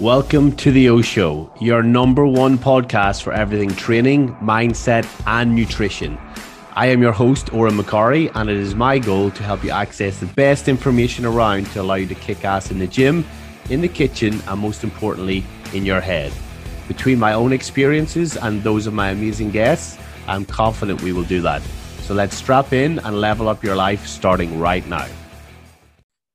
Welcome to the O Show, your number one podcast for everything training, mindset, and nutrition. I am your host, Odhran McCorry, and it is my goal to help you access the best information around to allow you to kick ass in the gym, in the kitchen, and most importantly, in your head. Between my own experiences and those of my amazing guests, I'm confident we will do that. So let's strap in and level up your life starting right now.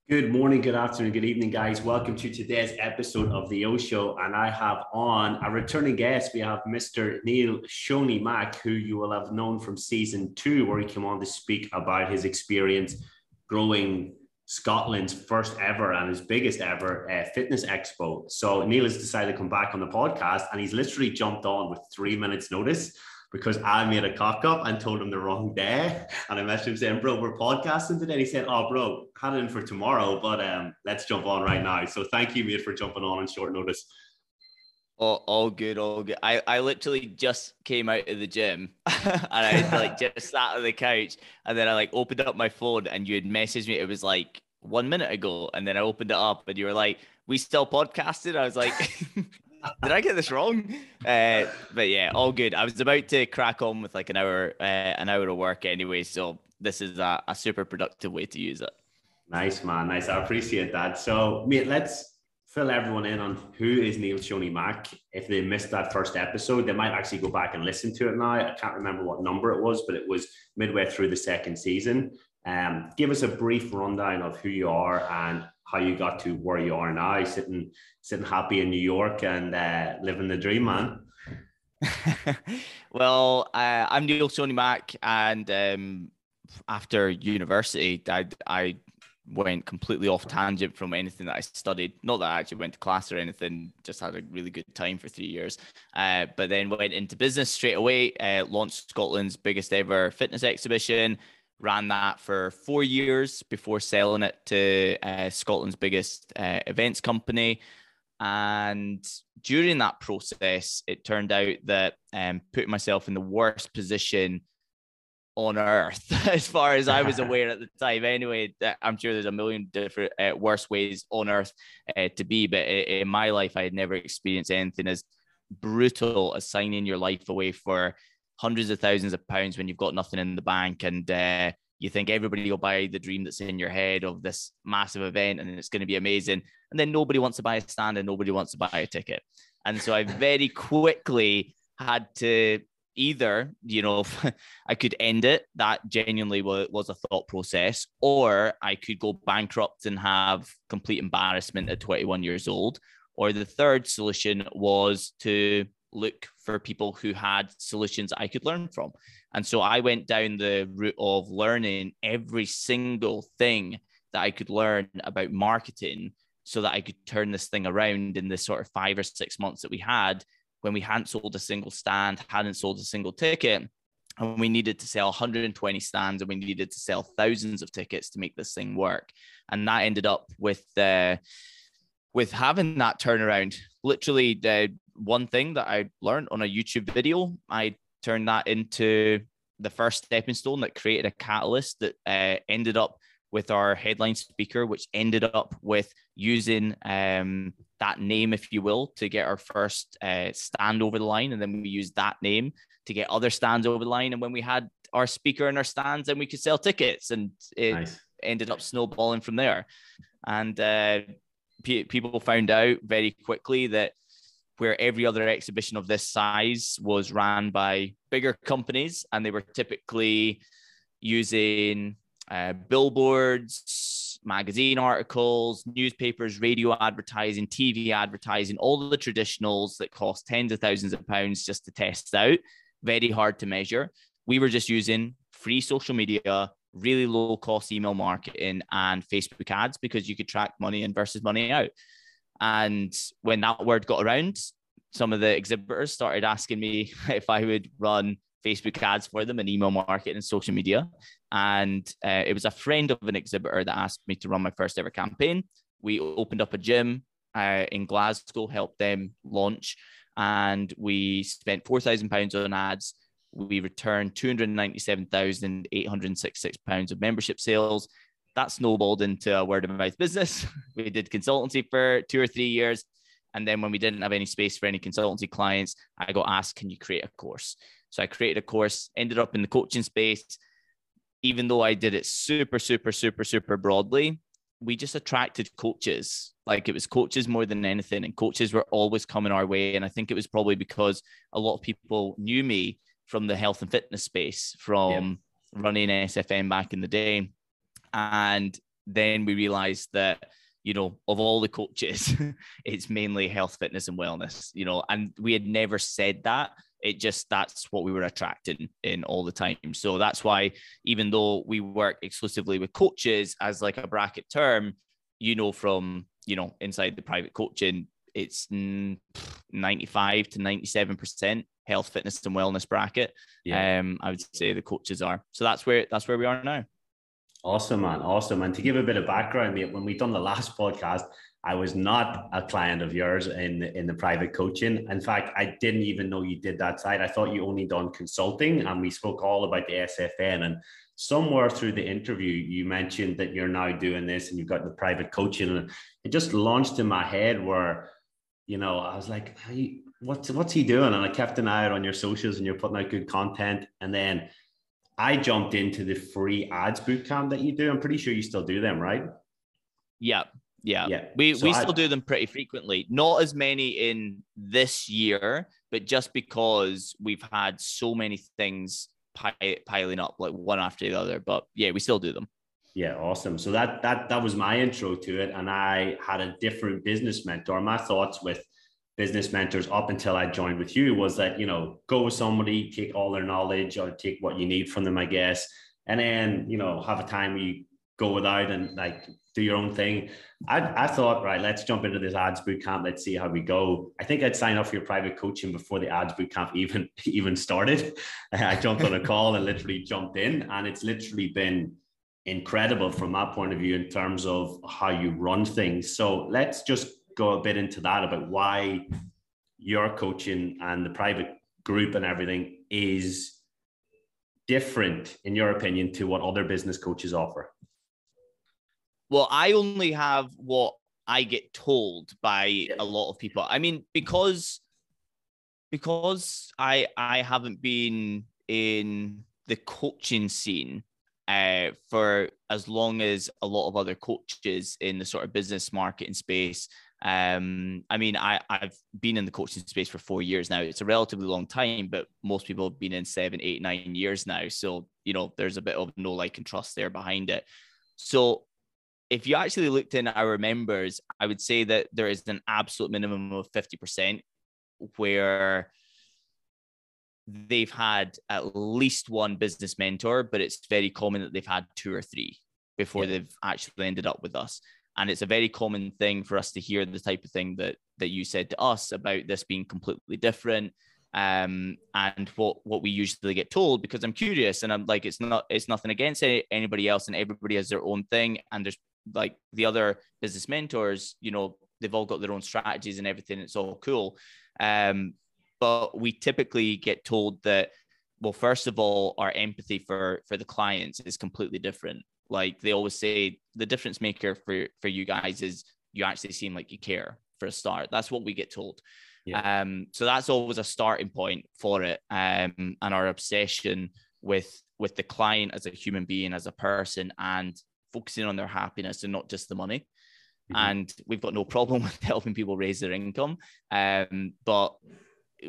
Good morning, good afternoon, good evening, guys. Welcome to today's episode of the O Show. And I have on a returning guest. We have Mr. Neil Shoney Mac, who you will have known from season two, where he came on to speak about his experience growing Scotland's first ever and his biggest ever uh, fitness expo. So Neil has decided to come back on the podcast and he's literally jumped on with three minutes notice because I made a cock up and told him the wrong day. And I messaged him saying, bro, we're podcasting today. And he said, oh, bro, had it in for tomorrow, but um, let's jump on right now. So thank you, mate, for jumping on on short notice. All, all good, all good. I, I literally just came out of the gym and I like just sat on the couch and then I like opened up my phone and you had messaged me. It was like one minute ago. And then I opened it up and you were like, we still podcasted. I was like, did I get this wrong? Uh, but yeah, all good. I was about to crack on with like an hour, uh, an hour of work anyway. So this is a, a super productive way to use it. Nice man, nice. I appreciate that. So, mate, let's fill everyone in on who is Neil Shoney Mac. If they missed that first episode, they might actually go back and listen to it now. I can't remember what number it was, but it was midway through the second season. Um, give us a brief rundown of who you are and how you got to where you are now, sitting sitting happy in New York and uh, living the dream, man. well, uh, I'm Neil Shoney Mac, and um, after university, I, I went completely off tangent from anything that I studied. Not that I actually went to class or anything, just had a really good time for three years. Uh, but then went into business straight away, uh, launched Scotland's biggest ever fitness exhibition, ran that for four years before selling it to uh, Scotland's biggest uh, events company. And during that process, it turned out that um, putting myself in the worst position on earth, as far as I was aware at the time. Anyway, I'm sure there's a million different uh, worse ways on earth uh, to be, but in my life, I had never experienced anything as brutal as signing your life away for hundreds of thousands of pounds when you've got nothing in the bank and uh, you think everybody will buy the dream that's in your head of this massive event and it's going to be amazing. And then nobody wants to buy a stand and nobody wants to buy a ticket. And so i very quickly had to either you know i could end it that genuinely was a thought process or i could go bankrupt and have complete embarrassment at 21 years old. Or the third solution was to look for people who had solutions I could learn from. And so I went down the route of learning every single thing that I could learn about marketing so that I could turn this thing around in the sort of five or six months that we had when we hadn't sold a single stand, hadn't sold a single ticket. And we needed to sell 120 stands and we needed to sell thousands of tickets to make this thing work. And that ended up with uh, with having that turnaround. Literally, the one thing that I learned on a YouTube video, I turned that into the first stepping stone that created a catalyst that uh, ended up with our headline speaker, which ended up with using um, that name, if you will, to get our first uh, stand over the line. And then we used that name to get other stands over the line. And when we had our speaker in our stands, then we could sell tickets. And it nice. ended up snowballing from there. And uh, people found out very quickly that where every other exhibition of this size was ran by bigger companies and they were typically using uh, billboards, magazine articles, newspapers, radio advertising, TV advertising, all the traditionals that cost tens of thousands of pounds just to test out. Very hard to measure. We were just using free social media, really low cost email marketing, and Facebook ads because you could track money in versus money out. And when that word got around, some of the exhibitors started asking me if I would run Facebook ads for them and email marketing and social media. And uh, it was a friend of an exhibitor that asked me to run my first ever campaign. We opened up a gym uh, in Glasgow, helped them launch, and we spent £4,000 on ads. We returned £297,866 of membership sales that snowballed into a word of mouth business. we did consultancy for two or three years. And then when we didn't have any space for any consultancy clients, I got asked, can you create a course? So I created a course, ended up in the coaching space. Even though I did it super, super, super, super broadly, we just attracted coaches. Like it was coaches more than anything, and coaches were always coming our way. And I think it was probably because a lot of people knew me from the health and fitness space, from yeah. running SFM back in the day. And then we realized that you know, of all the coaches, it's mainly health, fitness, and wellness, you know, and we had never said that. It just that's what we were attracting in all the time. So that's why, even though we work exclusively with coaches as like a bracket term, you know, from you know, inside the private coaching, it's 95 to 97% health, fitness, and wellness bracket. Yeah. Um, I would say the coaches are. So that's where that's where we are now. Awesome, man. Awesome. And to give a bit of background, mate, when we done the last podcast, I was not a client of yours in in the private coaching. In fact, I didn't even know you did that side. I thought you only done consulting, and we spoke all about the SFN. And somewhere through the interview, you mentioned that you're now doing this and you've got the private coaching, and it just launched in my head where, you know, I was like, hey, what's what's he doing? And I kept an eye out on your socials, and you're putting out good content, and then I jumped into the free ads bootcamp that you do. I'm pretty sure you still do them, right? Yeah. Yeah. yeah. We, so we still do them pretty frequently. Not as many in this year, but just because we've had so many things piling up like one after the other. But yeah, we still do them. Yeah, awesome. So that that that was my intro to it, and I had a different business mentor. My thoughts with business mentors up until I joined with you was that, you know, go with somebody, take all their knowledge or take what you need from them, I guess. And then, you know, have a time where you go without and like do your own thing. I, I thought, right, let's jump into this ads boot camp. Let's see how we go. I think I'd sign up for your private coaching before the ads boot camp even even started. I jumped on a call and literally jumped in, and it's literally been incredible from my point of view in terms of how you run things. So let's just go a bit into that about why your coaching and the private group and everything is different, in your opinion, to what other business coaches offer? Well, I only have what I get told by a lot of people. I mean, because because I I haven't been in the coaching scene uh, for as long as a lot of other coaches in the sort of business marketing space um, I mean, I, I've been in the coaching space for four years now. It's a relatively long time, but most people have been in seven, eight, nine years now. So, you know, there's a bit of no like and trust there behind it. So if you actually looked in our members, I would say that there is an absolute minimum of 50% where they've had at least one business mentor, but it's very common that they've had two or three before yeah. they've actually ended up with us and it's a very common thing for us to hear the type of thing that that you said to us about this being completely different. Um, and what what we usually get told because I'm curious and I'm like it's not it's nothing against any, anybody else and everybody has their own thing. And there's like the other business mentors you know they've all got their own strategies and everything. It's all cool. Um, but we typically get told that well first of all our empathy for for the clients is completely different like they always say, the difference maker for for you guys is you actually seem like you care for a start. That's what we get told. Yeah. Um, so that's always a starting point for it. Um, and our obsession with with the client as a human being, as a person, and focusing on their happiness and not just the money. Mm-hmm. And we've got no problem with helping people raise their income. Um, but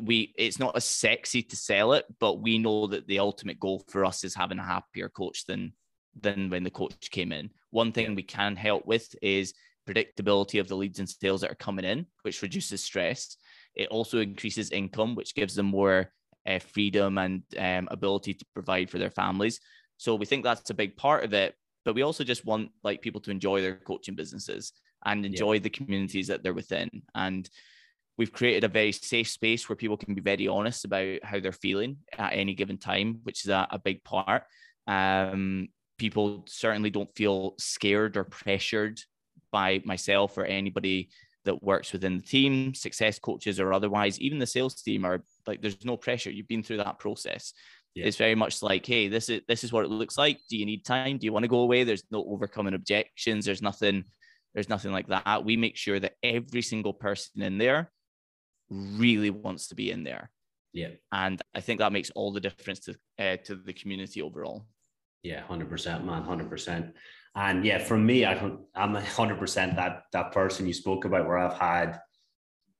we it's not as sexy to sell it, but we know that the ultimate goal for us is having a happier coach than than when the coach came in. One thing we can help with is predictability of the leads and sales that are coming in, which reduces stress. It also increases income, which gives them more uh, freedom and um, ability to provide for their families. So we think that's a big part of it. But we also just want like people to enjoy their coaching businesses and enjoy yeah. the communities that they're within. And we've created a very safe space where people can be very honest about how they're feeling at any given time, which is a, a big part. Um, people certainly don't feel scared or pressured by myself or anybody that works within the team, success coaches or otherwise. Even the sales team are like, there's no pressure. You've been through that process. Yeah. It's very much like, hey, this is this is what it looks like. Do you need time? Do you want to go away? There's no overcoming objections. There's nothing There's nothing like that. We make sure that every single person in there really wants to be in there. Yeah. And I think that makes all the difference to uh, to the community overall. Yeah, hundred percent, man, hundred percent. And yeah, for me, I I'm hundred percent that that person you spoke about, where I've had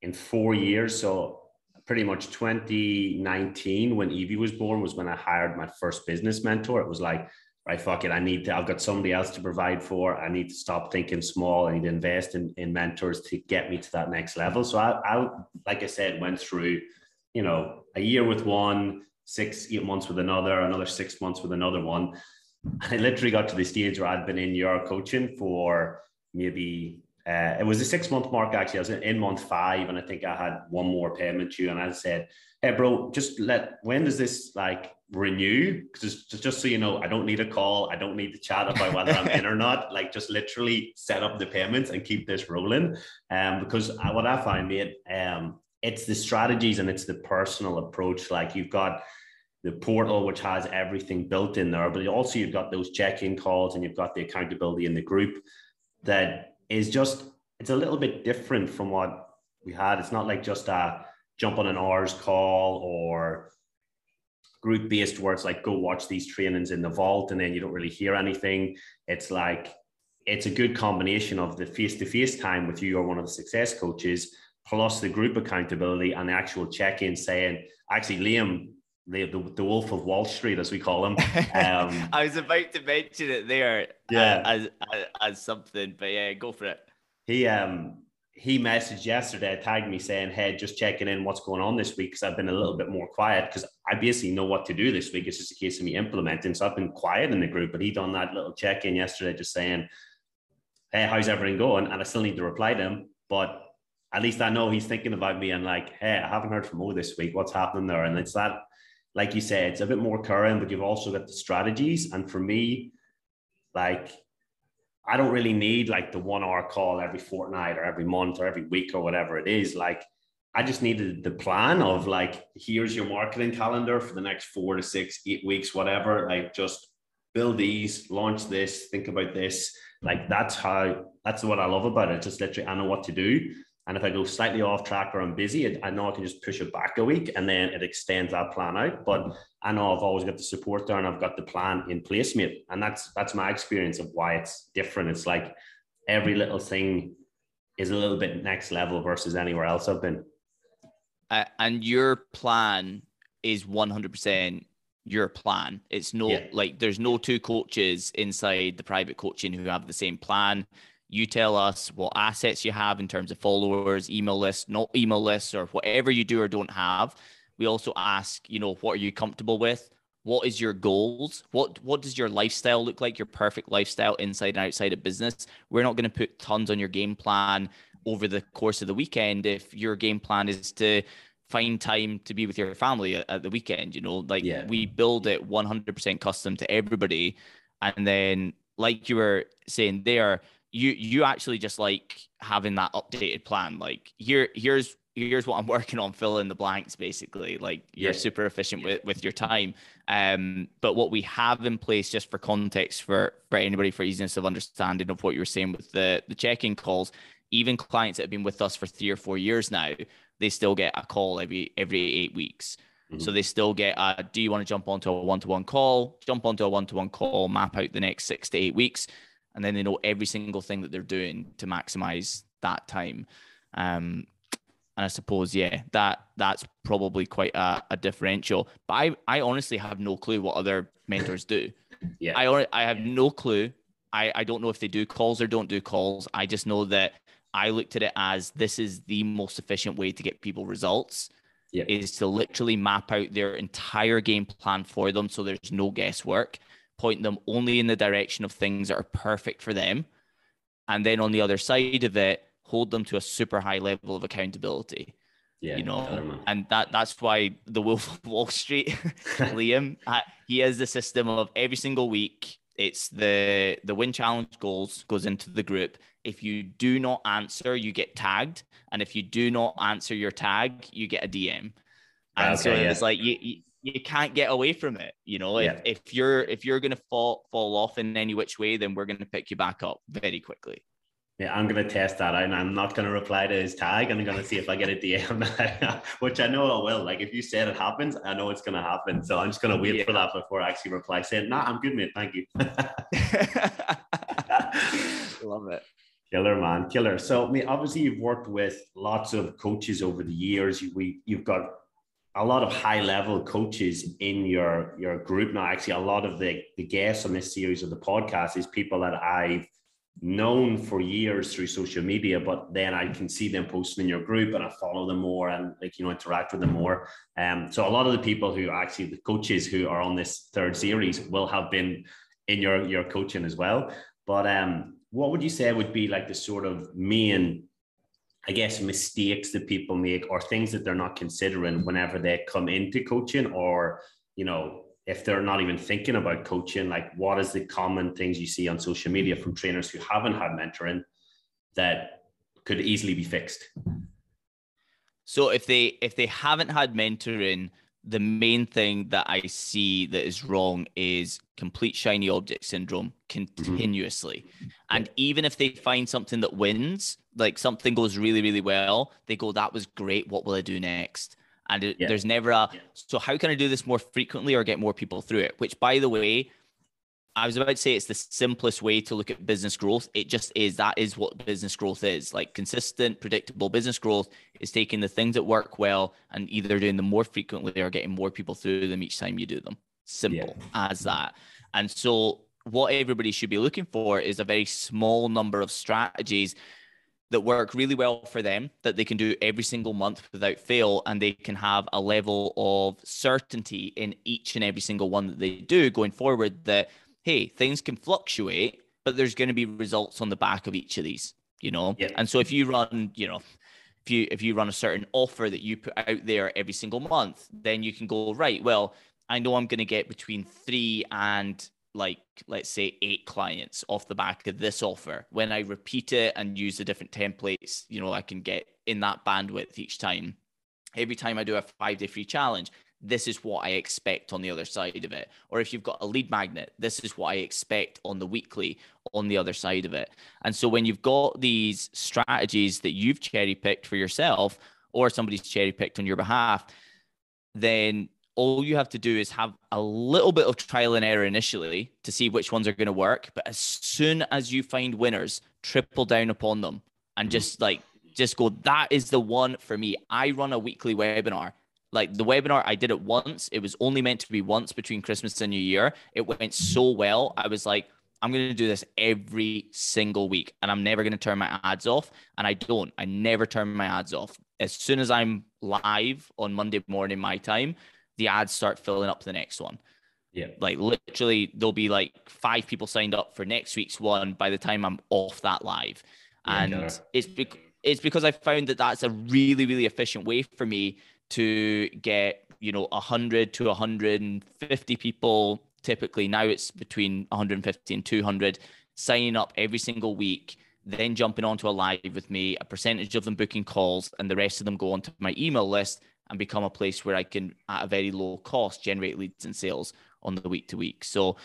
in four years. So pretty much 2019 when Evie was born was when I hired my first business mentor. It was like, right, fuck it. I need to, I've got somebody else to provide for. I need to stop thinking small. I need to invest in, in mentors to get me to that next level. So I, I, like I said, went through, you know, a year with one, six, eight months with another, another six months with another one. I literally got to the stage where I'd been in your coaching for maybe uh, it was a six month mark actually. I was in month five, and I think I had one more payment you. And I said, "Hey, bro, just let when does this like renew? Because just, just so you know, I don't need a call. I don't need to chat about whether I'm in or not. Like, just literally set up the payments and keep this rolling. Um, because I, what I find, mate, um, it's the strategies and it's the personal approach. Like, you've got the portal which has everything built in there, but also you've got those check-in calls and you've got the accountability in the group that is just it's a little bit different from what we had. It's not like just a jump on an hours call or group based where it's like go watch these trainings in the vault and then you don't really hear anything. It's like it's a good combination of the face to face time with you or one of the success coaches plus the group accountability and the actual check in saying actually Liam the, the, the Wolf of Wall Street, as we call him. Um, I was about to mention it there, uh, yeah, uh, as, as, as something, but yeah, go for it. He um he messaged yesterday, tagged me saying, "Hey, just checking in, what's going on this week?" Because I've been a little bit more quiet because I basically know what to do this week. It's just a case of me implementing. So I've been quiet in the group, but he done that little check in yesterday, just saying, "Hey, how's everything going?" And I still need to reply to him, but at least I know he's thinking about me and like, "Hey, I haven't heard from Mo this week. What's happening there?" And it's that like you said, it's a bit more current, but you've also got the strategies. And for me, like I don't really need like the one hour call every fortnight or every month or every week or whatever it is. Like I just needed the plan of like, here's your marketing calendar for the next four to six, eight weeks, whatever. Like just build these, launch this, think about this. Like that's how that's what I love about it. Just literally I know what to do. And if I go slightly off track or I'm busy, I know I can just push it back a week and then it extends that plan out. But I know I've always got the support there and I've got the plan in place, mate. And that's that's my experience of why it's different. It's like every little thing is a little bit next level versus anywhere else I've been. Uh, and your plan is 100% your plan. It's no yeah. like there's no two coaches inside the private coaching who have the same plan you tell us what assets you have in terms of followers, email lists, not email lists, or whatever you do or don't have. We also ask, you know, what are you comfortable with? What is your goals? What what does your lifestyle look like? Your perfect lifestyle inside and outside of business. We're not going to put tons on your game plan over the course of the weekend if your game plan is to find time to be with your family at, the weekend. You know, like yeah. we build it 100% custom to everybody, and then like you were saying there you you actually just like having that updated plan like here here's here's what i'm working on fill in the blanks basically like you're yeah. super efficient with, with your time. Um but what we have in place just for context for for anybody for easiness of understanding of what you were saying with the the check-in calls even clients that have been with us for three or four years now they still get a call every every eight weeks. Mm-hmm. so they still get a do you want to jump onto a one-to-one call? Jump onto a one-to-one call map out the next six to eight weeks and then they know every single thing that they're doing to maximize that time. Um, and I suppose, yeah, that that's probably quite a, a, differential. But I, I honestly have no clue what other mentors do. yeah, I I have no clue. I, I don't know if they do calls or don't do calls. I just know that I looked at it as this is the most efficient way to get people results. Yeah. Is to literally map out their entire game plan for them so there's no guesswork point them only in the direction of things that are perfect for them. And then on the other side of it, hold them to a super high level of accountability. Yeah, you know, and that that's why the Wolf of Wall Street, Liam, he has the system of every single week. It's the the win challenge goals goes into the group. If you do not answer, you get tagged, and if you do not answer your tag, you get a DM. And ah, okay, so yeah. it's like you, you can't get away from it. You know, yeah. if, if you're if you're gonna fall fall off in any which way, then we're gonna pick you back up very quickly. Yeah, I'm gonna test that and I'm not gonna reply to his tag. I'm gonna see if I get a DM, which I know I will. Like if you said it happens, I know it's gonna happen. So I'm just gonna wait yeah. for that before I actually reply saying, "Nah, I'm good, mate. Thank you." Love it. Killer man, killer. So, I mean, obviously, you've worked with lots of coaches over the years. You, we, you've got a lot of high level coaches in your your group now. Actually, a lot of the the guests on this series of the podcast is people that I've known for years through social media, but then I can see them posting in your group and I follow them more and like you know interact with them more. Um, so a lot of the people who actually the coaches who are on this third series will have been in your your coaching as well. But um, what would you say would be like the sort of main I guess mistakes that people make or things that they're not considering whenever they come into coaching or you know if they're not even thinking about coaching like what is the common things you see on social media from trainers who haven't had mentoring that could easily be fixed so if they if they haven't had mentoring the main thing that I see that is wrong is complete shiny object syndrome continuously. Mm-hmm. And even if they find something that wins, like something goes really, really well, they go, that was great. What will I do next? And it, yeah. there's never a, yeah. so how can I do this more frequently or get more people through it? Which, by the way, I was about to say it's the simplest way to look at business growth. It just is. That is what business growth is. Like consistent, predictable business growth is taking the things that work well and either doing them more frequently or getting more people through them each time you do them. Simple yeah. as that. And so, what everybody should be looking for is a very small number of strategies that work really well for them that they can do every single month without fail and they can have a level of certainty in each and every single one that they do going forward that hey, things can fluctuate, but there's going to be results on the back of each of these, you know? Yeah. And so if you run, you know, if you if you run a certain offer that you put out there every single month, then you can go, right, well, I know I'm going to get between 3 and like let's say eight clients off the back of this offer. When I repeat it and use the different templates, you know, I can get in that bandwidth each time. Every time I do a 5-day free challenge, this is what I expect on the other side of it. Or if you've got a lead magnet, this is what I expect on the weekly on the other side of it. And so when you've got these strategies that you've cherry picked for yourself or somebody's cherry picked on your behalf, then all you have to do is have a little bit of trial and error initially to see which ones are going to work. But as soon as you find winners, triple down upon them and just mm-hmm. like, just go, that is the one for me. I run a weekly webinar. Like the webinar i did it once. It was only meant to be once between christmas and new year. It went so well. I was like i'm going to do this every single week and i'm never going to turn my ads off. And i don't. I never turn my ads off. As soon as i'm live on monday morning my time the ads start filling up the next one. Yeah. Like literally there'll be like five people signed up for next week's one by the time i'm off that live. Yeah, and it's be- it's because i found that that's a really really efficient way for me to get you know 100 to 150 people typically. Now it's between 150 and 200 signing up every single week then jumping onto a live with me a percentage of them booking calls and the rest of them go onto my email list and become a place where i can at a very low cost generate leads and sales on the week to week so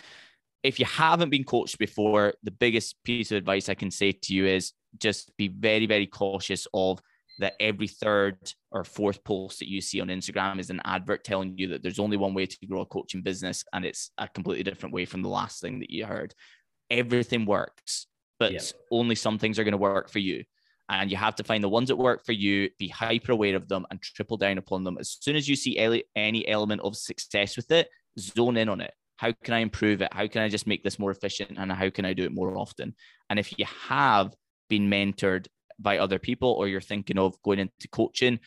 if you haven't been coached before the biggest piece of advice i can say to you is just be very very cautious of that every third or fourth post that you see on Instagram is an advert telling you that there's only one way to grow a coaching business and it's a completely different way from the last thing that you heard. Everything works, but yeah. only some things are going to work for you. And you have to find the ones that work for you, be hyper aware of them, and triple down upon them. As soon as you see any element of success with it, zone in on it. How can I improve it? How can I just make this more efficient? And how can I do it more often? And if you have been mentored by other people or you're thinking of going into coaching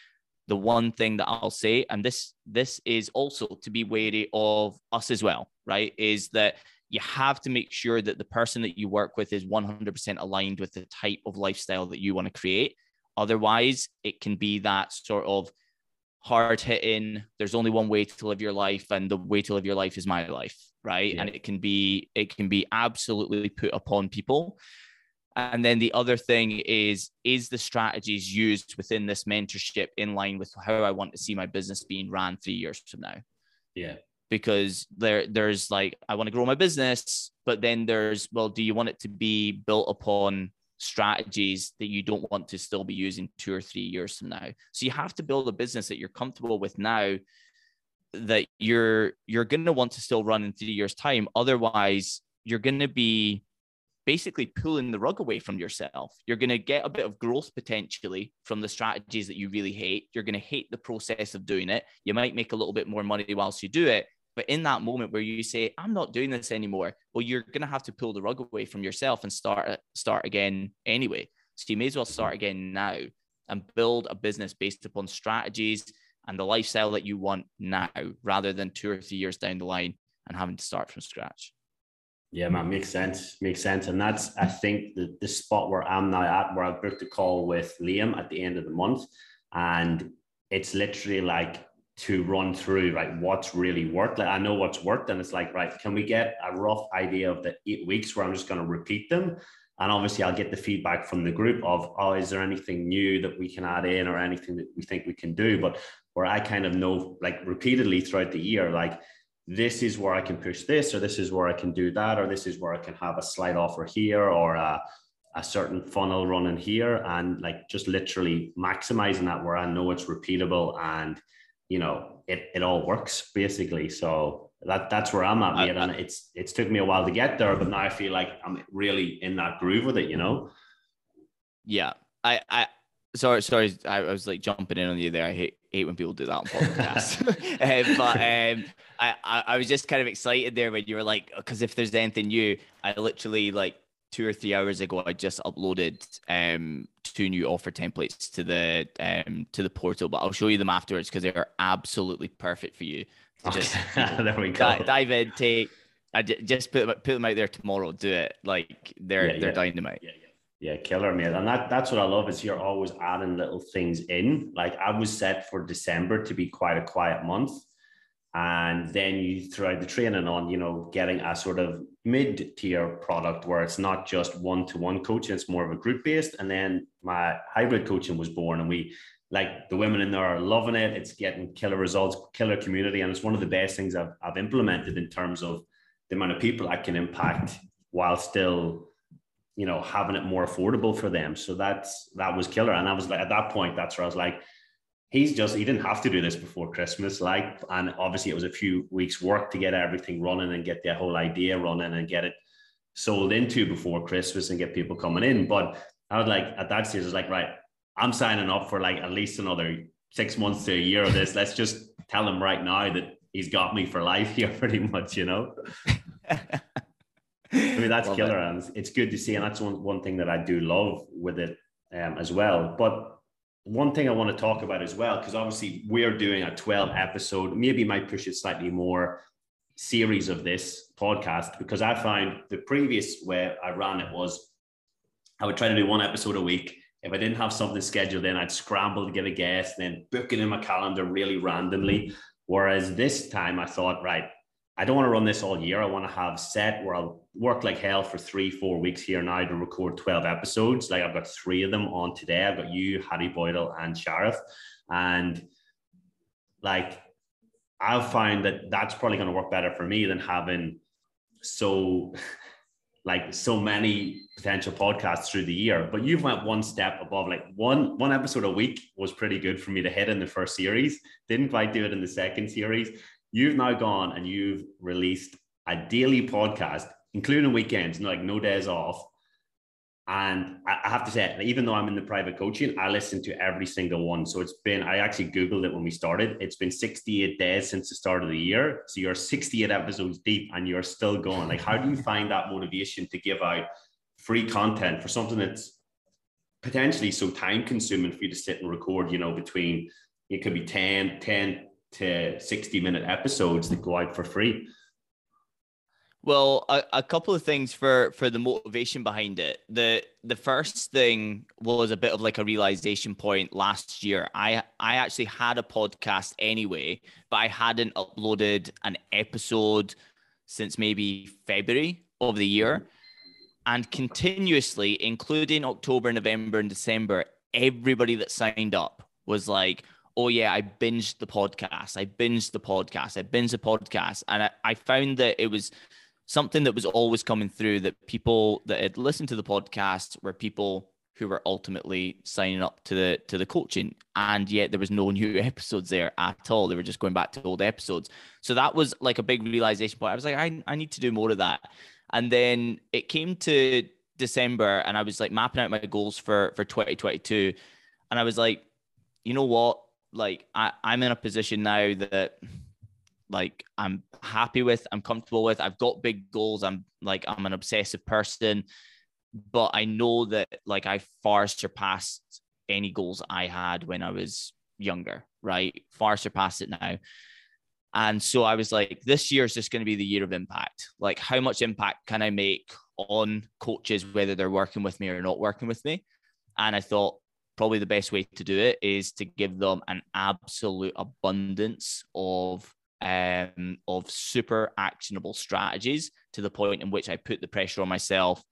the one thing that i'll say and this this is also to be wary of us as well right is that you have to make sure that the person that you work with is 100% aligned with the type of lifestyle that you want to create otherwise it can be that sort of hard hitting there's only one way to live your life and the way to live your life is my life right yeah. and it can be it can be absolutely put upon people and then the other thing is, is the strategies used within this mentorship in line with how I want to see my business being ran three years from now? Yeah. Because there, there's like, I want to grow my business, but then there's, well, do you want it to be built upon strategies that you don't want to still be using two or three years from now. So you have to build a business that you're comfortable with now that you're you're going to want to still run in three years time. Otherwise you're going to be basically pulling the rug away from yourself. You're going to get a bit of growth potentially from the strategies that you really hate. You're going to hate the process of doing it. You might make a little bit more money whilst you do it but in that moment where you say i'm not doing this anymore well you're going to have to pull the rug away from yourself and start uh, start again anyway so you may as well start mm-hmm. again now and build a business based upon strategies and the lifestyle that you want now rather than two or three years down the line and having to start from scratch. Yeah, man, makes sense. Makes sense. And that's, I think, the, the spot where I'm now at, where I booked a call with Liam at the end of the month. And it's literally like to run through like what's really worked. Like I know what's worked, and it's like, right, can we get a rough idea of the eight weeks where I'm just going to repeat them? And obviously, I'll get the feedback from the group of, oh, is there anything new that we can add in or anything that we think we can do? But where I kind of know, like repeatedly throughout the year, like this is where I can push this, or this is where I can do that, or this is where I can have a slight offer here, or a, a certain funnel running here, and like just literally maximizing that where I know it's repeatable and you know it it all works basically. So that that's where I'm at, mate. and it's it's took me a while to get there, but now I feel like I'm really in that groove with it, you know. Yeah, I I sorry sorry I, I was like jumping in on you there. I hate hate when people do that on podcasts. um, but um, I, I, I was just kind of excited there when you were like, because if there's anything new, I literally like two or three hours ago, I just uploaded um, two new offer templates to the um, to the portal. But I'll show you them afterwards because they are absolutely perfect for you. Just there we go. Dive in, take. I just put them, put them out there tomorrow. Do it like they're yeah, they're yeah. dynamite. Yeah, yeah, killer, mate. And that, that's what I love is you're always adding little things in. Like I was set for December to be quite a quiet month. And then you throw the training on, you know, getting a sort of mid-tier product where it's not just one-to-one coaching, it's more of a group-based. And then my hybrid coaching was born and we like the women in there are loving it. It's getting killer results, killer community. And it's one of the best things I've, I've implemented in terms of the amount of people I can impact while still you know, having it more affordable for them. So that's that was killer. And I was like, at that point, that's where I was like, he's just he didn't have to do this before Christmas. Like, and obviously it was a few weeks work to get everything running and get the whole idea running and get it sold into before Christmas and get people coming in. But I was like, at that stage, I was like, right, I'm signing up for like at least another six months to a year of this. Let's just tell him right now that he's got me for life here, pretty much, you know. I mean, that's killer, it. and it's good to see. And that's one, one thing that I do love with it um, as well. But one thing I want to talk about as well, because obviously we're doing a 12 episode, maybe might push it slightly more series of this podcast, because I find the previous way I ran it was I would try to do one episode a week. If I didn't have something scheduled in, I'd scramble to get a guest, then book it in my calendar really randomly. Whereas this time I thought, right, I don't want to run this all year. I want to have set where I'll work like hell for three, four weeks here now to record 12 episodes. Like I've got three of them on today. I've got you, Hattie Boydell, and Sharif. And like I've found that that's probably going to work better for me than having so like so many potential podcasts through the year. But you've went one step above. Like one one episode a week was pretty good for me to hit in the first series. Didn't quite do it in the second series You've now gone and you've released a daily podcast, including weekends, like no days off. And I have to say, even though I'm in the private coaching, I listen to every single one. So it's been, I actually Googled it when we started. It's been 68 days since the start of the year. So you're 68 episodes deep and you're still going. Like, how do you find that motivation to give out free content for something that's potentially so time consuming for you to sit and record, you know, between it could be 10, 10, to 60 minute episodes that go out for free? Well, a, a, couple of things for for the motivation behind it. The the first thing was a bit of like a realization point last year. I I actually had a podcast anyway, but I hadn't uploaded an episode since maybe February of the year. Mm-hmm. And continuously, including October, November, and December, everybody that signed up was like, oh yeah, I binged the podcast. I binged the podcast. I binged the podcast. And I, I found that it was something that was always coming through that people that had listened to the podcast were people who were ultimately signing up to the to the coaching. And yet there was no new episodes there at all. They were just going back to old episodes. So that was like a big realization point. I was like i, I need to do more of that. And then it came to december and i was like mapping out my goals for for 2022 and i was like you know what? Like I, i'm in a position now that like i'm happy with i'm comfortable with i've got big goals i'm like i'm an obsessive person but I know that like I far surpassed any goals I had when I was younger, right? Far surpassed it now. And so I was like, this year is just going to be the year of impact. Like, how much impact can I make on coaches, whether they're working with me or not working with me? And I thought probably the best way to do it is to give them an absolute abundance of um, of super actionable strategies to the point in which I put the pressure on myself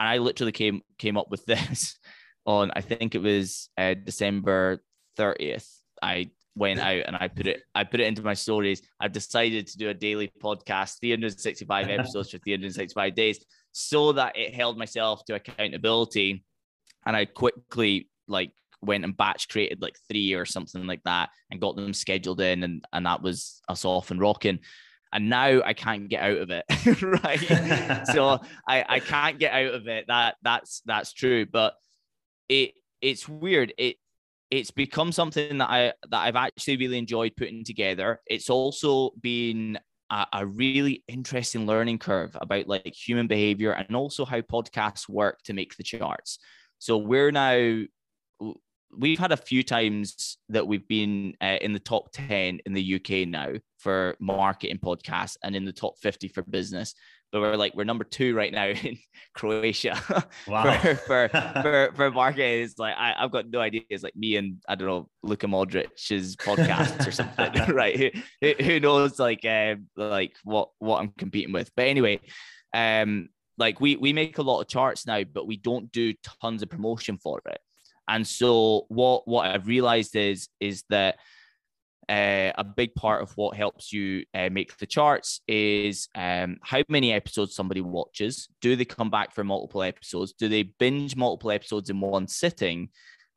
and I literally came came up with this on I think it was uh, December 30th. I went out and I put it I put it into my stories. I've decided to do a daily podcast, 365 episodes for 365 days, so that it held myself to accountability. And I quickly like went and batch created like three or something like that and got them scheduled in and and that was us off and rocking and now I can't get out of it. right. so I, I can't get out of it. That that's that's true. But it it's weird. It it's become something that I that I've actually really enjoyed putting together. It's also been a, a really interesting learning curve about like human behavior and also how podcasts work to make the charts. So we're now we've had a few times that we've been uh, in the top 10 in the UK now for marketing podcasts and in the top 50 for business. But we're like, we're number two right now in Croatia wow. for, for, for, for marketing. It's like, I, have got no idea. It's like me and I don't know, Luka Modric's podcasts or something, right? Who, who knows like, uh, like what, what I'm competing with. But anyway, um, like we, we make a lot of charts now, but we don't do tons of promotion for it. And so what what I've realized is is that uh, a big part of what helps you uh, make the charts is um, how many episodes somebody watches. Do they come back for multiple episodes? Do they binge multiple episodes in one sitting?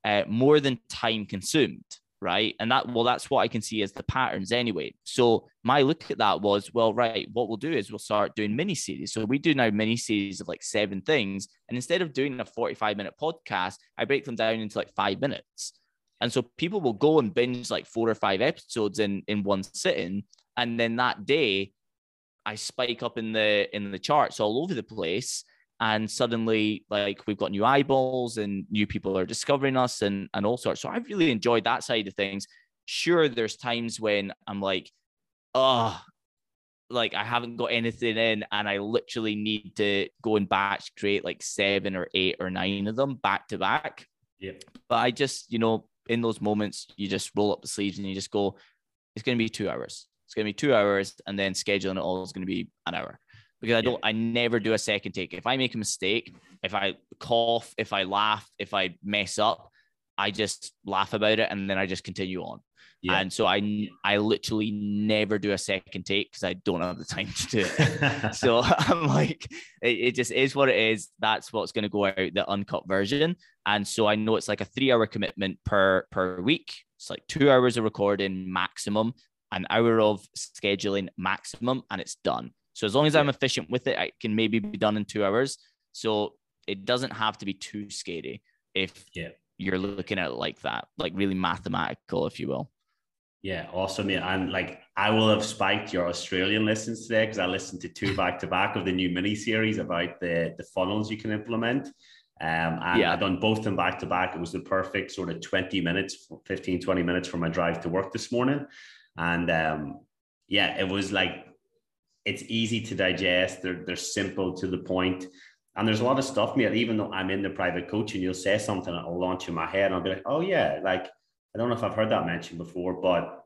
Uh, more than time consumed right? And that, well, that's what I can see as the patterns anyway. So my look at that was, well, right, what we'll do is we'll start doing mini series. So we do now mini series of like seven things. And instead of doing a 45 minute podcast, I break them down into like five minutes. And so people will go and binge like four or five episodes in, in one sitting. And then that day, I spike up in the in the charts all over the place and suddenly like we've got new eyeballs and new people are discovering us and and all sorts. So i've really enjoyed that side of things. Sure there's times when i'm like oh like i haven't got anything in and i literally need to go and batch create like seven or eight or nine of them back to back. Yeah but i just you know in those moments you just roll up the sleeves and you just go it's going to be two hours. It's going to be two hours and then scheduling it all is going to be an hour because I don't, yeah. I never do a second take. If I make a mistake, if I cough, if I laugh, if I mess up, I just laugh about it and then I just continue on. Yeah. And so I, I literally never do a second take because I don't have the time to do it. so I'm like, it, it, just is what it is. That's what's going to go out the uncut version. And so I know it's like a three hour commitment per per week. It's like two hours of recording maximum, an hour of scheduling maximum, and it's done. So as long as I'm efficient with it, I can maybe be done in two hours. So it doesn't have to be too scary if yeah. you're looking at it like that, like really mathematical, if you will. Yeah, awesome. Yeah. And like I will have spiked your Australian listens today because I listened to two back to back of the new mini series about the, the funnels you can implement. Um, and yeah. I done both them back to back. It was the perfect sort of 20 minutes, 15, 20 minutes for my drive to work this morning. And um, yeah, it was like it's easy to digest. They're they're simple to the point. And there's a lot of stuff, mate. Even though I'm in the private coaching, you'll say something that'll launch in my head, and I'll be like, "Oh yeah, like I don't know if I've heard that mentioned before, but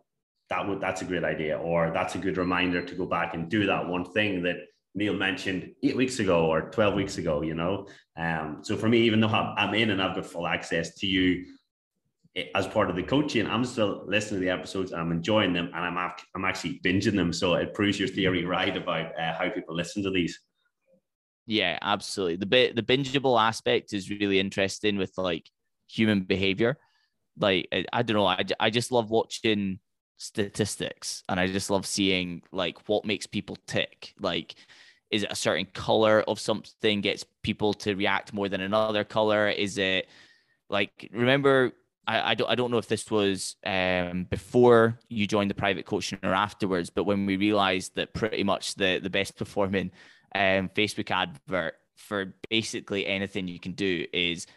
that would that's a great idea, or that's a good reminder to go back and do that one thing that Neil mentioned eight weeks ago or twelve weeks ago." You know, um. So for me, even though I'm in and I've got full access to you as part of the coaching, I'm still listening to the episodes and I'm enjoying them and I'm, I'm actually binging them. So it proves your theory right about uh, how people listen to these. Yeah, absolutely. The bit the bingeable aspect is really interesting with like human behavior. Like I, I don't know, I, I just love watching statistics and I just love seeing like what makes people tick. Like is it a certain color of something gets people to react more than another color? Is it like remember I, I don't I don't know if this was um, before you joined the private coaching or afterwards, but when we realized that pretty much the the best performing um, Facebook advert for basically anything you can do is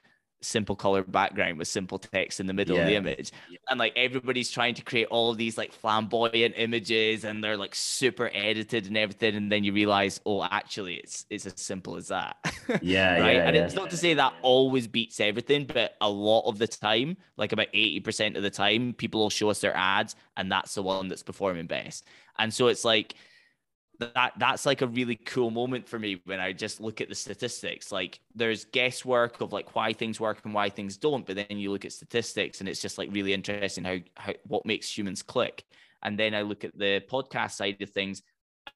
simple color background with simple text in the middle yeah. of the image yeah. and like everybody's trying to create all these like flamboyant images and they're like super edited and everything and then you realize oh actually it's it's as simple as that yeah right yeah, and it's not to say that always beats everything but a lot of the time like about 80% of the time people will show us their ads and that's the one that's performing best and so it's like that that's like a really cool moment for me when I just look at the statistics. Like there's guesswork of like why things work and why things don't, but then you look at statistics and it's just like really interesting how, how what makes humans click. And then I look at the podcast side of things,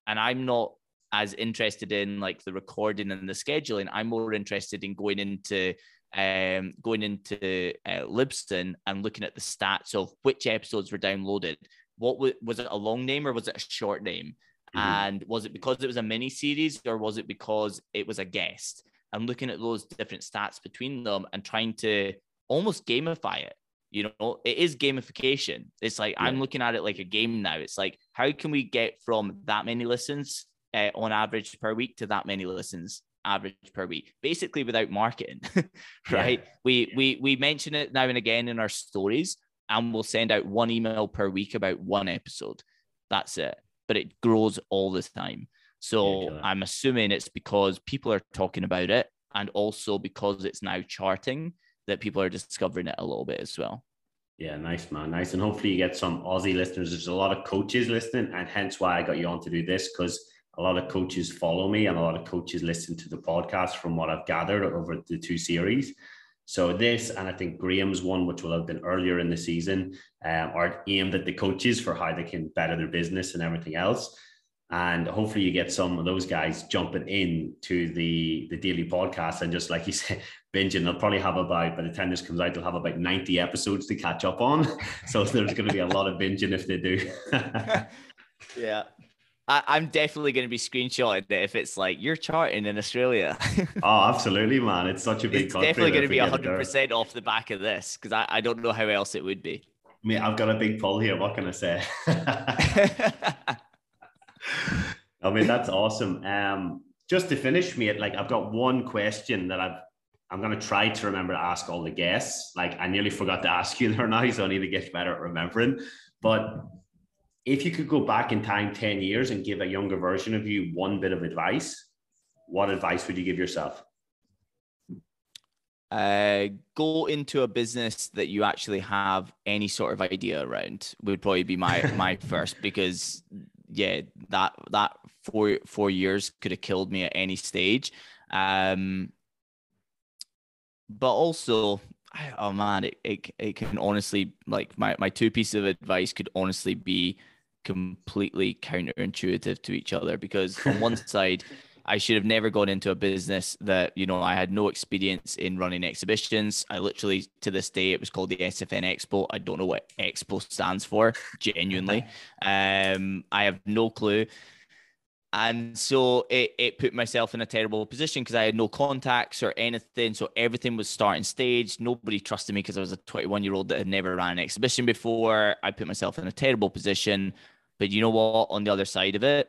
and I'm not as interested in like the recording and the scheduling. I'm more interested in going into um, going into uh, Libsyn and looking at the stats of which episodes were downloaded. What was, was it a long name or was it a short name? Mm-hmm. And was it because it was a mini series or was it because it was a guest? And looking at those different stats between them and trying to almost gamify it. You know, it is gamification. It's like yeah. I'm looking at it like a game now. It's like, how can we get from that many listens uh, on average per week to that many listens average per week basically without marketing right yeah. we we we mention it now and again in our stories and we'll send out one email per week about one episode that's it but it grows all the time. So yeah, I'm assuming it's because people are talking about it and also because it's now charting that people are discovering it a little bit as well. Yeah, nice, man. Nice. And hopefully you get some Aussie listeners. There's a lot of coaches listening, and hence why I got you on to do this because a lot of coaches follow me and a lot of coaches listen to the podcast from what I've gathered over the two series. So this, and I think Graham's one, which will have been earlier in the season, um, are aimed at the coaches for how they can better their business and everything else. And hopefully, you get some of those guys jumping in to the the daily podcast and just like you said, binging. They'll probably have about by the time this comes out, they'll have about ninety episodes to catch up on. So there's going to be a lot of binging if they do. yeah, I, am definitely going to be screenshotting it if it's like you're charting in Australia. oh, absolutely, man! It's such a big. It's definitely going to be hundred percent off the back of this because I, I don't know how else it would be. Mate, I've got a big pull here. What can I say? I mean, that's awesome. Um, just to finish, mate, like I've got one question that I've I'm gonna try to remember to ask all the guests. Like I nearly forgot to ask you there now, so I need to get better at remembering. But if you could go back in time 10 years and give a younger version of you one bit of advice, what advice would you give yourself? Uh, go into a business that you actually have any sort of idea around would probably be my my first because yeah that that four four years could have killed me at any stage um but also oh man it, it, it can honestly like my, my two pieces of advice could honestly be completely counterintuitive to each other because on one side I should have never gone into a business that you know I had no experience in running exhibitions. I literally to this day it was called the SFN Expo. I don't know what Expo stands for. Genuinely, um, I have no clue. And so it, it put myself in a terrible position because I had no contacts or anything. So everything was starting stage. Nobody trusted me because I was a 21 year old that had never ran an exhibition before. I put myself in a terrible position. But you know what? On the other side of it,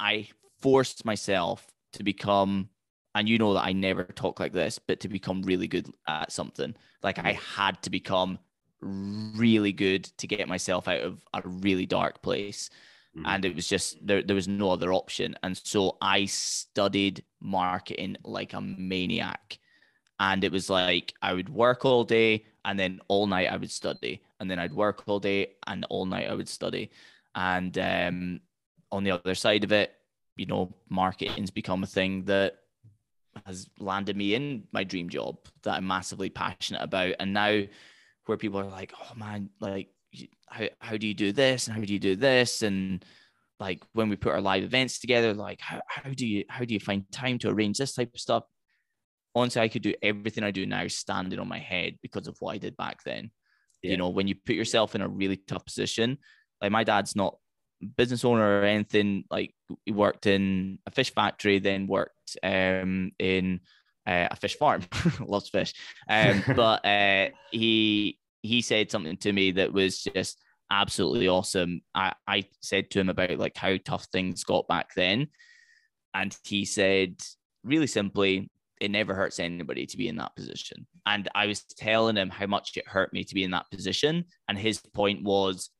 I forced myself to become, and you know that I never talk like this, but to become really good at something. Like I had to become really good to get myself out of a really dark place. Mm-hmm. And it was just there, there was no other option. And so I studied marketing like a maniac. And it was like I would work all day and then all night I would study. And then I'd work all day and all night I would study. And um, on the other side of it, you know, marketing's become a thing that has landed me in my dream job that I'm massively passionate about. And now where people are like, oh man, like how, how do you do this and how do you do this and like when we put our live events together like how, how do you how do you find time to arrange this type of stuff honestly i could do everything i do now standing on my head because of what i did back then yeah. you know when you put yourself in a really tough position like my dad's not business owner or anything like he worked in a fish factory then worked um, in uh, a fish farm loves fish um, but uh, he he said something to me that was just absolutely awesome. I, I said to him about like how tough things got back then. And he said, really simply, it never hurts anybody to be in that position. And I was telling him how much it hurt me to be in that position. And his point was,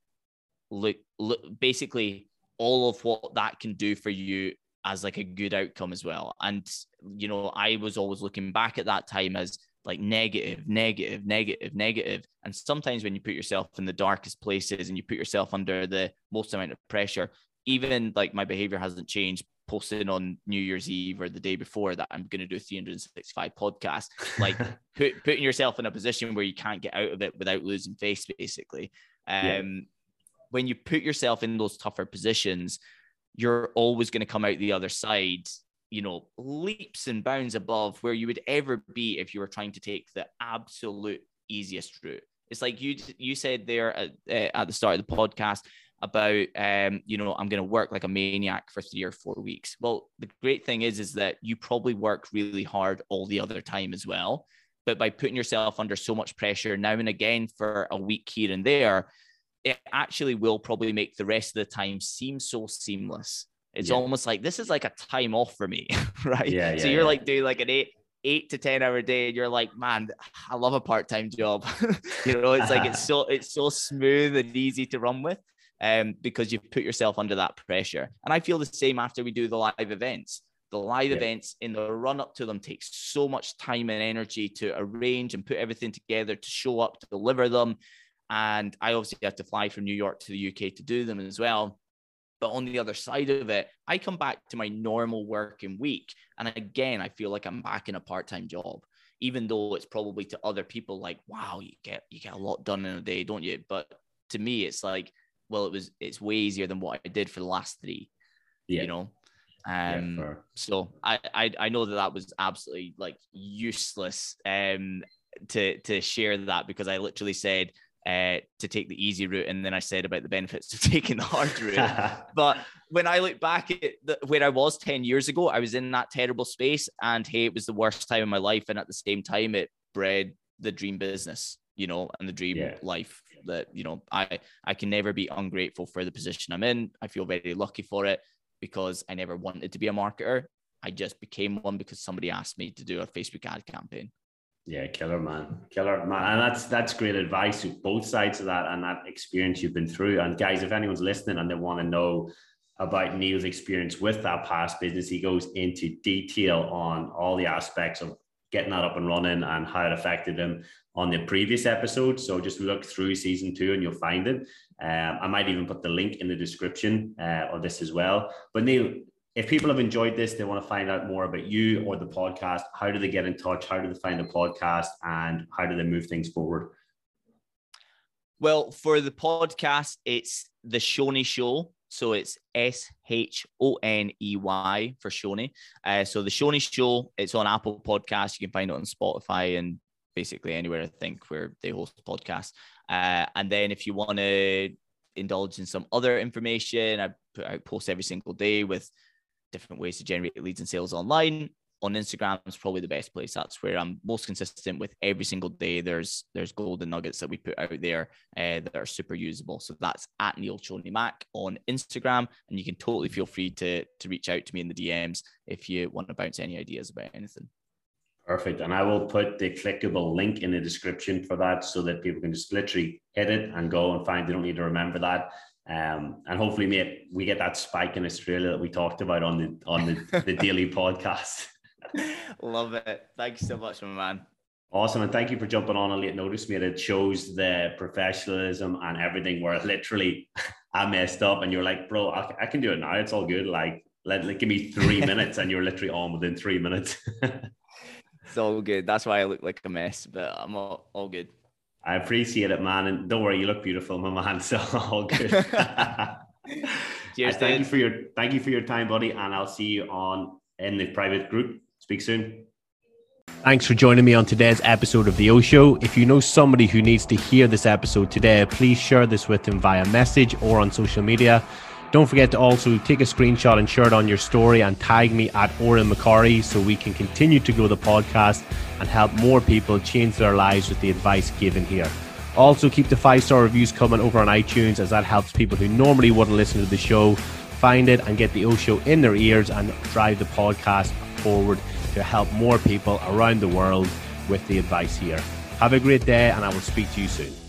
look, look basically all of what that can do for you as like a good outcome as well. And you know, I was always looking back at that time as like negative, negative, negative, negative. And sometimes when you put yourself in the darkest places and you put yourself under the most amount of pressure, even like my behavior hasn't changed posting on New Year's Eve or the day before that I'm going to do 365 podcasts, like put, putting yourself in a position where you can't get out of it without losing face, basically. Um, yeah. When you put yourself in those tougher positions, you're always going to come out the other side you know, leaps and bounds above where you would ever be if you were trying to take the absolute easiest route. It's like you you said there at, uh, at the start of the podcast about um, you know, I'm going to work like a maniac for three or four weeks. Well, the great thing is is that you probably work really hard all the other time as well. But by putting yourself under so much pressure now and again for a week here and there, it actually will probably make the rest of the time seem so seamless it's yeah. almost like this is like a time off for me, right? Yeah. so you're yeah. like doing like an eight eight to ten hour day, and you're like, man, I love a part time job. you know, it's like it's so it's so smooth and easy to run with, um, because you've put yourself under that pressure. And I feel the same after we do the live events. The live yeah. events in the run up to them takes so much time and energy to arrange and put everything together to show up to deliver them. And I obviously have to fly from New York to the UK to do them as well. But on the other side of it, I come back to my normal working week. And again, I feel like I'm back in a part-time job, even though it's probably to other people like, wow, you get you get a lot done in a day, don't you? But to me, it's like, well, it was it's way easier than what I did for the last three. Yeah. You know? Um yeah, so I, I I know that that was absolutely like useless um to to share that because I literally said uh, to take the easy route, and then I said about the benefits of taking the hard route. but when I look back at the, where I was ten years ago, I was in that terrible space, and hey, it was the worst time of my life, and at the same time, it bred the dream business, you know, and the dream yeah. life that you know I I can never be ungrateful for the position I'm in. I feel very lucky for it because I never wanted to be a marketer. I just became one because somebody asked me to do a Facebook ad campaign. Yeah, killer man, killer man, and that's that's great advice to both sides of that and that experience you've been through. And guys, if anyone's listening and they want to know about Neil's experience with that past business, he goes into detail on all the aspects of getting that up and running and how it affected him on the previous episode. So just look through season two and you'll find it. Um, I might even put the link in the description uh, of this as well. But Neil, if people have enjoyed this, they want to find out more about you or the podcast, how do they get in touch? How do they find the podcast? And how do they move things forward? Well, for the podcast, it's the Shoney Show. So it's S H O N E Y for Shoney. Uh, so the Shoney Show, it's on Apple Podcasts. You can find it on Spotify and basically anywhere I think where they host podcasts. Uh, and then if you want to indulge in some other information, I out posts every single day with different ways to generate leads and sales online. On Instagram is probably the best place. That's where I'm most consistent with every single day. There's there's golden nuggets that we put out there uh, that are super usable. So that's at Neil Shoney Mac on Instagram, and you can totally feel free to to reach out to me in the DMs if you want to bounce any ideas about anything. Perfect. And I will put the clickable link in the description for that so that people can just literally hit it and go and find. They don't need to remember that. Um, and hopefully, mate, we get that spike in Australia that we talked about on the on the, the daily podcast. Love it. Thanks so much, my man. Awesome. And thank you for jumping on a late notice, mate. It shows the professionalism and everything where literally I messed up and you're like, bro, I, I can do it now. It's all good. Like, let, like, give me three minutes and you're literally on within three minutes. it's all good. That's why I look like a mess, but I'm all, all good. I appreciate it, man. And don't worry, you look beautiful, my man. So all good. Cheers. thank you for your thank you for your time, buddy. And I'll see you on in the private group. Speak soon. Thanks for joining me on today's episode of the O Show. If you know somebody who needs to hear this episode today, please share this with them via message or on social media. Don't forget to also take a screenshot and share it on your story and tag me at Odhran McCorry so we can continue to grow the podcast and help more people change their lives with the advice given here. Also, keep the five star reviews coming over on iTunes as that helps people who normally wouldn't listen to the show find it and get the O Show in their ears and drive the podcast forward to help more people around the world with the advice here. Have a great day, and I will speak to you soon.